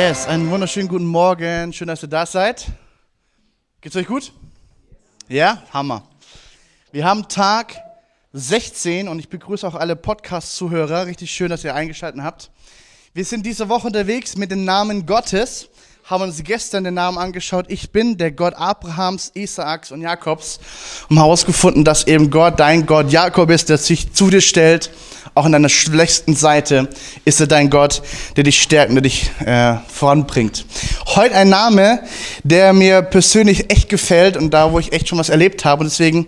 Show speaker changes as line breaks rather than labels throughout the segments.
Yes, einen wunderschönen guten Morgen. Schön, dass ihr da seid. Geht's euch gut? Ja, Hammer. Wir haben Tag 16 und ich begrüße auch alle Podcast-Zuhörer. Richtig schön, dass ihr eingeschaltet habt. Wir sind diese Woche unterwegs mit dem Namen Gottes haben uns gestern den Namen angeschaut. Ich bin der Gott Abrahams, Isaaks und Jakobs und haben herausgefunden, dass eben Gott dein Gott Jakob ist, der sich zu dir stellt. Auch in deiner schlechtesten Seite ist er dein Gott, der dich stärkt und der dich äh, voranbringt. Heute ein Name, der mir persönlich echt gefällt und da, wo ich echt schon was erlebt habe. Und deswegen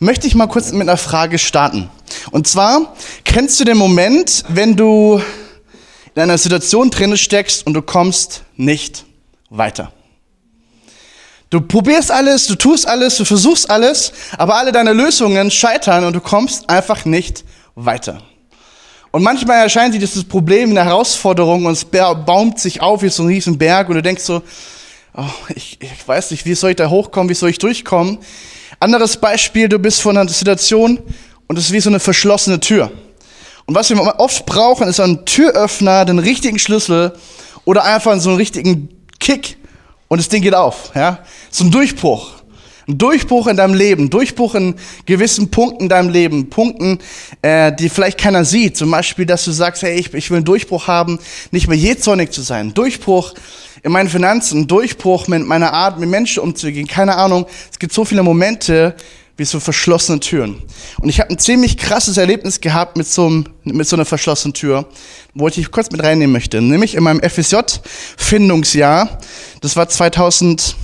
möchte ich mal kurz mit einer Frage starten. Und zwar, kennst du den Moment, wenn du in einer Situation drin steckst und du kommst nicht weiter. Du probierst alles, du tust alles, du versuchst alles, aber alle deine Lösungen scheitern und du kommst einfach nicht weiter. Und manchmal erscheint sich dieses Problem, eine Herausforderung und es baumt sich auf wie so ein riesen Berg und du denkst so, oh, ich, ich weiß nicht, wie soll ich da hochkommen, wie soll ich durchkommen? Anderes Beispiel, du bist vor einer Situation und es ist wie so eine verschlossene Tür. Und was wir oft brauchen, ist ein Türöffner, den richtigen Schlüssel oder einfach so einen richtigen Kick und das Ding geht auf. Ja? So ein Durchbruch. Ein Durchbruch in deinem Leben, Durchbruch in gewissen Punkten in deinem Leben, Punkten, äh, die vielleicht keiner sieht. Zum Beispiel, dass du sagst, hey, ich, ich will einen Durchbruch haben, nicht mehr jähzornig zu sein. Durchbruch in meinen Finanzen, Durchbruch mit meiner Art, mit Menschen umzugehen. Keine Ahnung. Es gibt so viele Momente, wie so verschlossene Türen. Und ich habe ein ziemlich krasses Erlebnis gehabt mit so, mit so einer verschlossenen Tür, wo ich dich kurz mit reinnehmen möchte. Nämlich in meinem FSJ-Findungsjahr, das war 2007,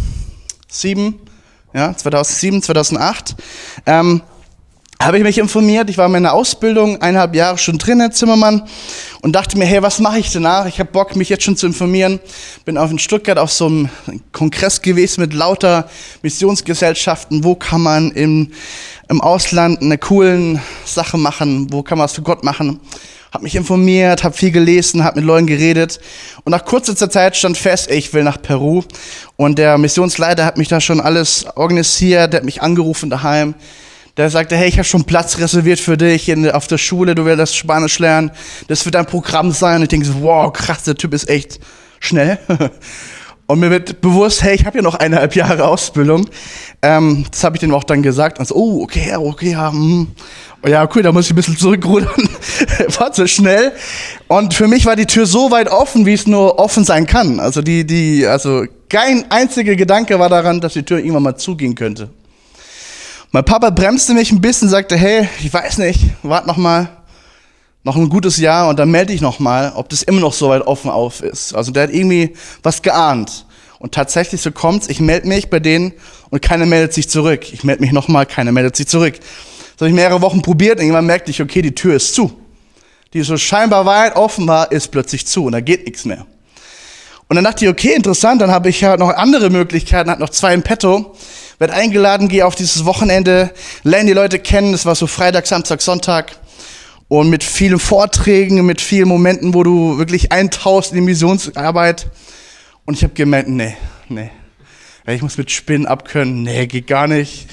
ja, 2007, 2008, ähm, habe ich mich informiert. Ich war in meiner Ausbildung, eineinhalb Jahre schon drin, Zimmermann, und dachte mir, hey, was mache ich danach? Ich habe Bock, mich jetzt schon zu informieren. Bin auf in Stuttgart auf so einem Kongress gewesen mit lauter Missionsgesellschaften. Wo kann man im, im Ausland eine coolen Sache machen? Wo kann man was für Gott machen? Hab mich informiert, habe viel gelesen, habe mit Leuten geredet und nach kurzer Zeit stand fest, ich will nach Peru und der Missionsleiter hat mich da schon alles organisiert, der hat mich angerufen daheim der sagte, hey, ich habe schon Platz reserviert für dich in, auf der Schule, du willst Spanisch lernen, das wird dein Programm sein. Und ich denke so, wow, krass, der Typ ist echt schnell. Und mir wird bewusst, hey, ich habe ja noch eineinhalb Jahre Ausbildung. Ähm, das habe ich dem auch dann gesagt. Und so, oh, okay, okay, ja. Oh, ja, cool, da muss ich ein bisschen zurückrudern. war zu schnell. Und für mich war die Tür so weit offen, wie es nur offen sein kann. Also die, die, also kein einziger Gedanke war daran, dass die Tür irgendwann mal zugehen könnte. Mein Papa bremste mich ein bisschen, sagte, hey, ich weiß nicht, warte noch mal, noch ein gutes Jahr und dann melde ich noch mal, ob das immer noch so weit offen auf ist. Also der hat irgendwie was geahnt. Und tatsächlich so kommt's, ich melde mich bei denen und keiner meldet sich zurück. Ich melde mich noch mal, keiner meldet sich zurück. Das habe ich mehrere Wochen probiert und irgendwann merkte ich, okay, die Tür ist zu. Die so scheinbar weit offen war, ist plötzlich zu und da geht nichts mehr. Und dann dachte ich, okay, interessant, dann habe ich ja noch andere Möglichkeiten, hat noch zwei im Petto werd eingeladen, gehe auf dieses Wochenende, lerne die Leute kennen. Das war so Freitag, Samstag, Sonntag. Und mit vielen Vorträgen, mit vielen Momenten, wo du wirklich eintauchst in die Missionsarbeit. Und ich habe gemerkt, nee, nee. Ich muss mit Spinnen abkönnen. Nee, geht gar nicht.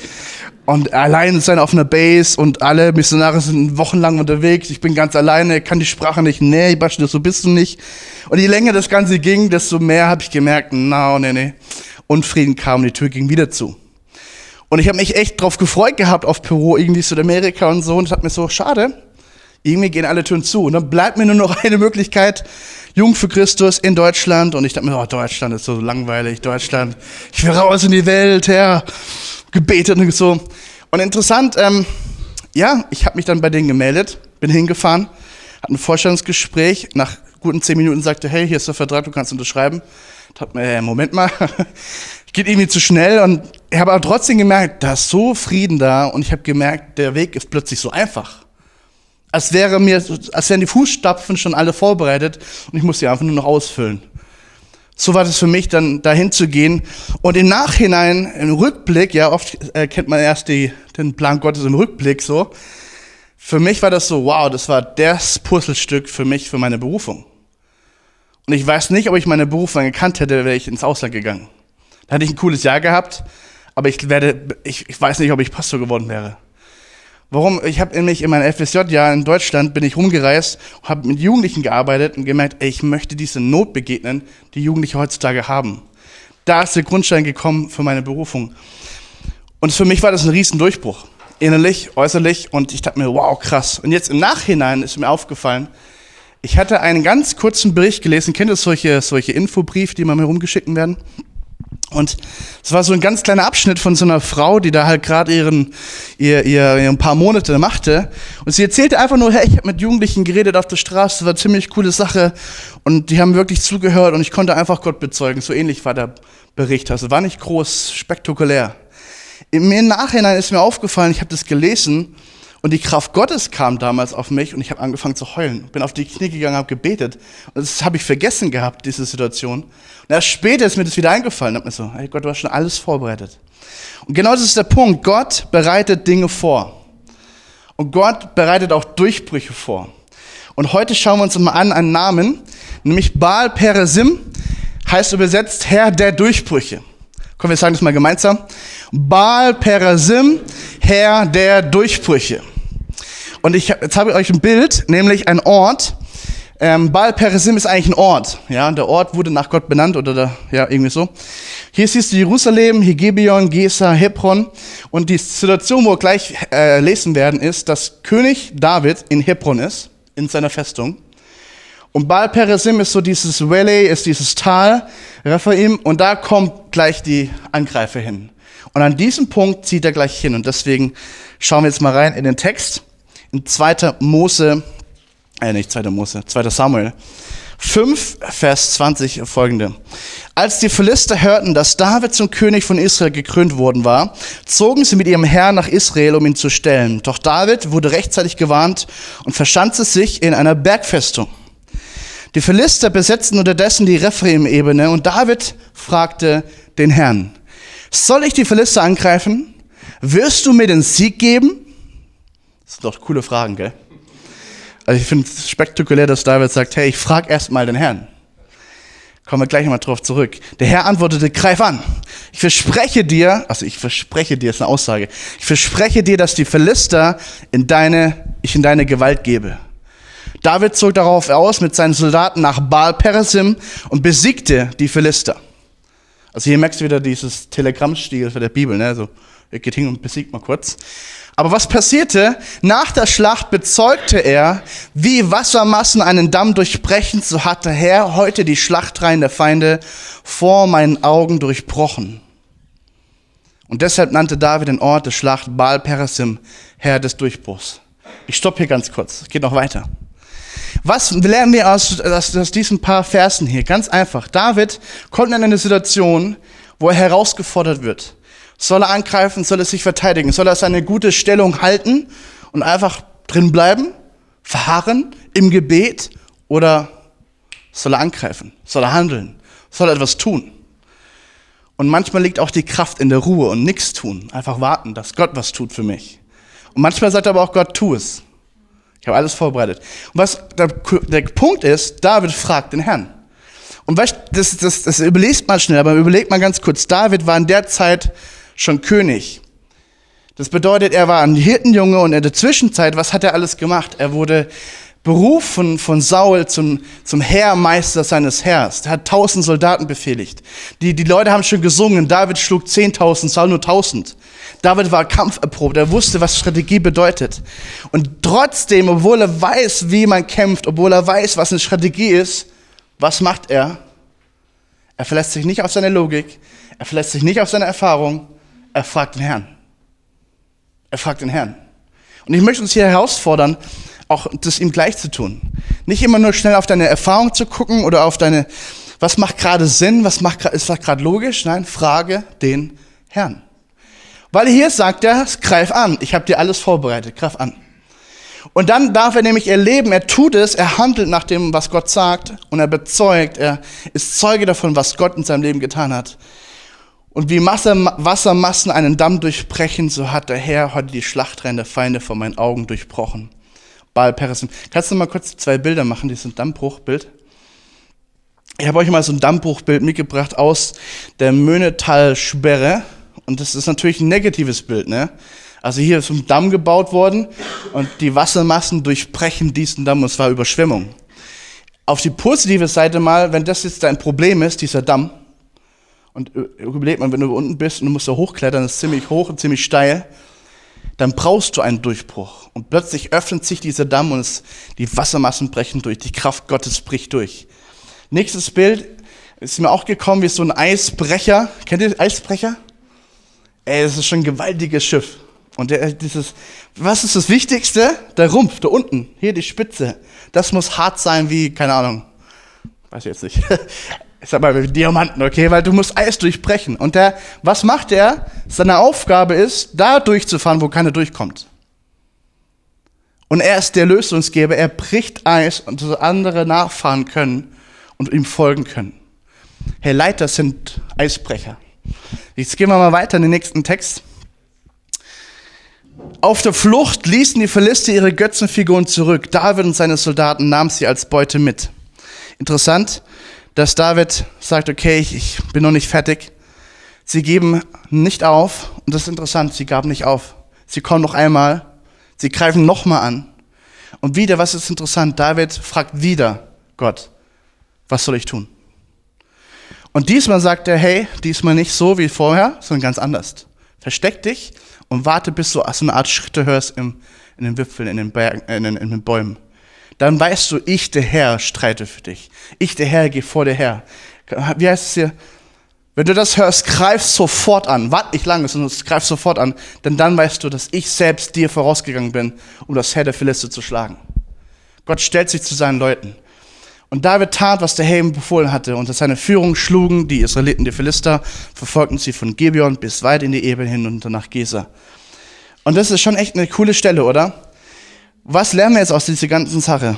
Und allein sein auf einer Base und alle Missionare sind wochenlang unterwegs. Ich bin ganz alleine, kann die Sprache nicht. Nee, Baschi, so bist du nicht. Und je länger das Ganze ging, desto mehr habe ich gemerkt, no, nee, nee. Unfrieden kam und die Tür ging wieder zu. Und ich habe mich echt drauf gefreut gehabt auf Peru, irgendwie Südamerika und so. Und es hat mir so, schade, irgendwie gehen alle Türen zu. Und dann bleibt mir nur noch eine Möglichkeit, Jung für Christus in Deutschland. Und ich dachte mir, oh, Deutschland ist so langweilig, Deutschland. Ich will raus in die Welt, Herr. Gebetet und so. Und interessant, ähm, ja, ich habe mich dann bei denen gemeldet, bin hingefahren, hatte ein Vorstellungsgespräch. Nach guten zehn Minuten sagte, hey, hier ist der Vertrag, du kannst unterschreiben. Ich dachte mir, äh, Moment mal, geht irgendwie zu schnell und ich habe aber trotzdem gemerkt, da ist so Frieden da und ich habe gemerkt, der Weg ist plötzlich so einfach. Als wäre mir, als wären die Fußstapfen schon alle vorbereitet und ich muss sie einfach nur noch ausfüllen. So war das für mich, dann dahin zu gehen. Und im Nachhinein, im Rückblick, ja, oft äh, kennt man erst die, den Plan Gottes im Rückblick so. Für mich war das so, wow, das war das Puzzlestück für mich, für meine Berufung. Und ich weiß nicht, ob ich meine Berufung gekannt hätte, wäre ich ins Ausland gegangen. Da hätte ich ein cooles Jahr gehabt, aber ich werde, ich, ich weiß nicht, ob ich Pastor geworden wäre. Warum? Ich habe nämlich in meinem FSJ-Jahr in Deutschland bin ich rumgereist, habe mit Jugendlichen gearbeitet und gemerkt, ey, ich möchte diese Not begegnen, die Jugendliche heutzutage haben. Da ist der Grundstein gekommen für meine Berufung. Und für mich war das ein Riesendurchbruch. Innerlich, äußerlich. Und ich dachte mir, wow, krass. Und jetzt im Nachhinein ist mir aufgefallen, ich hatte einen ganz kurzen Bericht gelesen. Kennt ihr solche, solche Infobriefe, die mal mir rumgeschickt werden? Und es war so ein ganz kleiner Abschnitt von so einer Frau, die da halt gerade ihren ihr, ihr, ihr ein paar Monate machte. Und sie erzählte einfach nur, hey, ich habe mit Jugendlichen geredet auf der Straße, das war eine ziemlich coole Sache. Und die haben wirklich zugehört und ich konnte einfach Gott bezeugen. So ähnlich war der Bericht. Also war nicht groß, spektakulär. Im Nachhinein ist mir aufgefallen, ich habe das gelesen und die Kraft Gottes kam damals auf mich und ich habe angefangen zu heulen. Bin auf die Knie gegangen, habe gebetet. Und das habe ich vergessen gehabt, diese Situation. Und erst später ist mir das wieder eingefallen. Hab mir so, hey Gott, du hast schon alles vorbereitet. Und genau das ist der Punkt. Gott bereitet Dinge vor. Und Gott bereitet auch Durchbrüche vor. Und heute schauen wir uns mal an einen Namen, nämlich Baal Peresim, heißt übersetzt Herr der Durchbrüche. Komm, wir sagen das mal gemeinsam. Baal Peresim, Herr der Durchbrüche. Und ich, jetzt habe ich euch ein Bild, nämlich ein Ort. Ähm, Baal Peresim ist eigentlich ein Ort. Ja, der Ort wurde nach Gott benannt oder da, ja, irgendwie so. Hier siehst du Jerusalem, hier Gesa, Hebron. Und die Situation, wo wir gleich äh, lesen werden, ist, dass König David in Hebron ist, in seiner Festung. Und Baal Peresim ist so dieses Valley, ist dieses Tal, Rephaim, und da kommt gleich die Angreifer hin. Und an diesem Punkt zieht er gleich hin. Und deswegen schauen wir jetzt mal rein in den Text in 2. Mose, äh, nicht 2. Mose, 2. Samuel 5, Vers 20 folgende. Als die Philister hörten, dass David zum König von Israel gekrönt worden war, zogen sie mit ihrem Herrn nach Israel, um ihn zu stellen. Doch David wurde rechtzeitig gewarnt und verschanzte sich in einer Bergfestung. Die Philister besetzten unterdessen die Rephaim-Ebene und David fragte den Herrn, soll ich die Philister angreifen? Wirst du mir den Sieg geben? Das sind doch coole Fragen, gell? Also ich finde es spektakulär, dass David sagt, hey, ich frage erst mal den Herrn. Kommen wir gleich nochmal drauf zurück. Der Herr antwortete, greif an. Ich verspreche dir, also ich verspreche dir, ist eine Aussage, ich verspreche dir, dass die Philister in deine, ich in deine Gewalt gebe. David zog darauf aus mit seinen Soldaten nach Baal Peresim und besiegte die Philister. Also hier merkst du wieder dieses Telegrammstil für der Bibel, ne? So, er geht hin und besiegt mal kurz. Aber was passierte? Nach der Schlacht bezeugte er, wie Wassermassen einen Damm durchbrechen, so hat der Herr heute die Schlachtreihen der Feinde vor meinen Augen durchbrochen. Und deshalb nannte David den Ort der Schlacht Baal Peresim, Herr des Durchbruchs. Ich stoppe hier ganz kurz, es geht noch weiter. Was lernen wir aus, aus, aus diesen paar Versen hier? Ganz einfach. David kommt in eine Situation, wo er herausgefordert wird. Soll er angreifen? Soll er sich verteidigen? Soll er seine gute Stellung halten und einfach drin bleiben? Verharren im Gebet? Oder soll er angreifen? Soll er handeln? Soll er etwas tun? Und manchmal liegt auch die Kraft in der Ruhe und nichts tun. Einfach warten, dass Gott was tut für mich. Und manchmal sagt aber auch Gott, tu es. Ich habe alles vorbereitet. Und was der, der Punkt ist, David fragt den Herrn. Und weißt, das, das, das überlegt man schnell, aber überlegt mal ganz kurz. David war in der Zeit schon König. Das bedeutet, er war ein Hirtenjunge und in der Zwischenzeit, was hat er alles gemacht? Er wurde berufen von Saul zum, zum Heermeister seines Heers. Er hat tausend Soldaten befehligt. Die, die Leute haben schon gesungen, David schlug zehntausend, Saul nur tausend. David war kampferprobt, er wusste, was Strategie bedeutet. Und trotzdem, obwohl er weiß, wie man kämpft, obwohl er weiß, was eine Strategie ist, was macht er? Er verlässt sich nicht auf seine Logik, er verlässt sich nicht auf seine Erfahrung, er fragt den Herrn. Er fragt den Herrn. Und ich möchte uns hier herausfordern, auch das ihm gleich zu tun. Nicht immer nur schnell auf deine Erfahrung zu gucken oder auf deine, was macht gerade Sinn, was macht, ist gerade logisch. Nein, frage den Herrn. Weil hier sagt er, greif an, ich habe dir alles vorbereitet, greif an. Und dann darf er nämlich erleben, er tut es, er handelt nach dem, was Gott sagt und er bezeugt, er ist Zeuge davon, was Gott in seinem Leben getan hat. Und wie Wassermassen einen Damm durchbrechen, so hat der Herr heute die Schlachtreihen der Feinde vor meinen Augen durchbrochen. Baal Peresim. Kannst du mal kurz zwei Bilder machen, dieses Dammbruchbild? Ich habe euch mal so ein Dammbruchbild mitgebracht aus der Möhnetal-Sperre. Und das ist natürlich ein negatives Bild, ne? Also hier ist ein Damm gebaut worden und die Wassermassen durchbrechen diesen Damm und es war Überschwemmung. Auf die positive Seite mal, wenn das jetzt dein Problem ist, dieser Damm, und überleg mal, wenn du unten bist und du musst da hochklettern, das ist ziemlich hoch und ziemlich steil, dann brauchst du einen Durchbruch. Und plötzlich öffnet sich dieser Damm und es, die Wassermassen brechen durch, die Kraft Gottes bricht durch. Nächstes Bild ist mir auch gekommen wie so ein Eisbrecher. Kennt ihr Eisbrecher? Ey, das ist schon ein gewaltiges Schiff. Und der, dieses, was ist das Wichtigste? Der Rumpf, da unten, hier die Spitze. Das muss hart sein wie, keine Ahnung, weiß ich jetzt nicht. Ich sag mal, wie Diamanten, okay, weil du musst Eis durchbrechen. Und der, was macht er? Seine Aufgabe ist, da durchzufahren, wo keiner durchkommt. Und er ist der Lösungsgeber, er bricht Eis und so andere nachfahren können und ihm folgen können. Herr Leiter sind Eisbrecher. Jetzt gehen wir mal weiter in den nächsten Text. Auf der Flucht ließen die Philister ihre Götzenfiguren zurück. David und seine Soldaten nahmen sie als Beute mit. Interessant, dass David sagt, okay, ich, ich bin noch nicht fertig. Sie geben nicht auf. Und das ist interessant, sie gaben nicht auf. Sie kommen noch einmal. Sie greifen nochmal an. Und wieder, was ist interessant? David fragt wieder Gott, was soll ich tun? Und diesmal sagt er, hey, diesmal nicht so wie vorher, sondern ganz anders. Versteck dich und warte, bis du so eine Art Schritte hörst im, in den Wipfeln, in den, Bergen, äh, in, den, in den Bäumen. Dann weißt du, ich, der Herr, streite für dich. Ich, der Herr, gehe vor dir her. Wie heißt es hier? Wenn du das hörst, greif sofort an. Wart nicht lange, sondern greif sofort an. Denn dann weißt du, dass ich selbst dir vorausgegangen bin, um das Herr der Philister zu schlagen. Gott stellt sich zu seinen Leuten. Und David tat, was der Herr ihm befohlen hatte. Unter seiner Führung schlugen die Israeliten die Philister, verfolgten sie von Gibeon bis weit in die Ebene hin und nach Gesa. Und das ist schon echt eine coole Stelle, oder? Was lernen wir jetzt aus dieser ganzen Sache?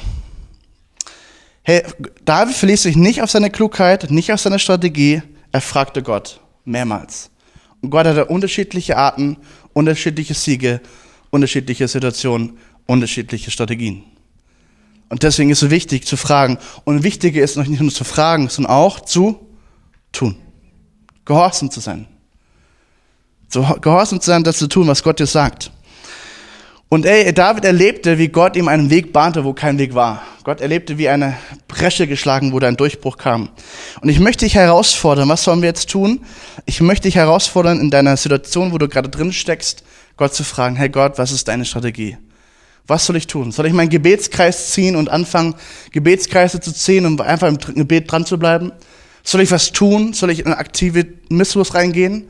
Hey, David verließ sich nicht auf seine Klugheit, nicht auf seine Strategie. Er fragte Gott mehrmals. Und Gott hatte unterschiedliche Arten, unterschiedliche Siege, unterschiedliche Situationen, unterschiedliche Strategien. Und deswegen ist es so wichtig zu fragen. Und wichtiger ist noch nicht nur zu fragen, sondern auch zu tun. Gehorsam zu sein. Gehorsam zu sein, das zu tun, was Gott dir sagt. Und ey, David erlebte, wie Gott ihm einen Weg bahnte, wo kein Weg war. Gott erlebte, wie eine Bresche geschlagen wurde, ein Durchbruch kam. Und ich möchte dich herausfordern, was sollen wir jetzt tun? Ich möchte dich herausfordern, in deiner Situation, wo du gerade drin steckst, Gott zu fragen, hey Gott, was ist deine Strategie? Was soll ich tun? Soll ich meinen Gebetskreis ziehen und anfangen, Gebetskreise zu ziehen, um einfach im Gebet dran zu bleiben? Soll ich was tun? Soll ich in eine aktive Misslos reingehen?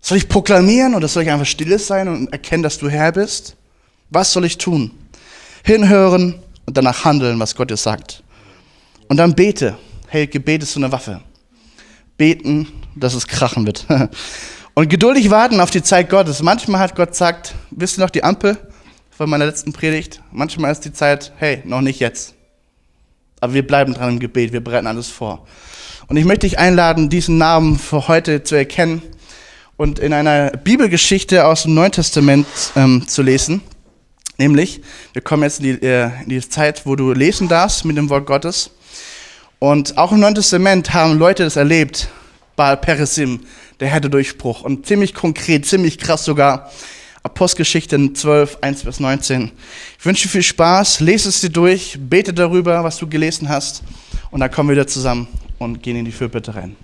Soll ich proklamieren oder soll ich einfach stilles sein und erkennen, dass du Herr bist? Was soll ich tun? Hinhören und danach handeln, was Gott dir sagt. Und dann bete. Hey, Gebet ist so eine Waffe. Beten, dass es krachen wird. Und geduldig warten auf die Zeit Gottes. Manchmal hat Gott gesagt, wisst ihr noch die Ampel? von meiner letzten Predigt. Manchmal ist die Zeit, hey, noch nicht jetzt. Aber wir bleiben dran im Gebet, wir bereiten alles vor. Und ich möchte dich einladen, diesen Namen für heute zu erkennen und in einer Bibelgeschichte aus dem Neuen Testament ähm, zu lesen. Nämlich, wir kommen jetzt in die, äh, in die Zeit, wo du lesen darfst mit dem Wort Gottes. Und auch im Neuen Testament haben Leute das erlebt. Baal Peresim, der hatte Durchbruch. Und ziemlich konkret, ziemlich krass sogar. Apostelgeschichte 12, 1 bis 19. Ich wünsche dir viel Spaß, lese es dir durch, bete darüber, was du gelesen hast und dann kommen wir wieder zusammen und gehen in die Fürbitte rein.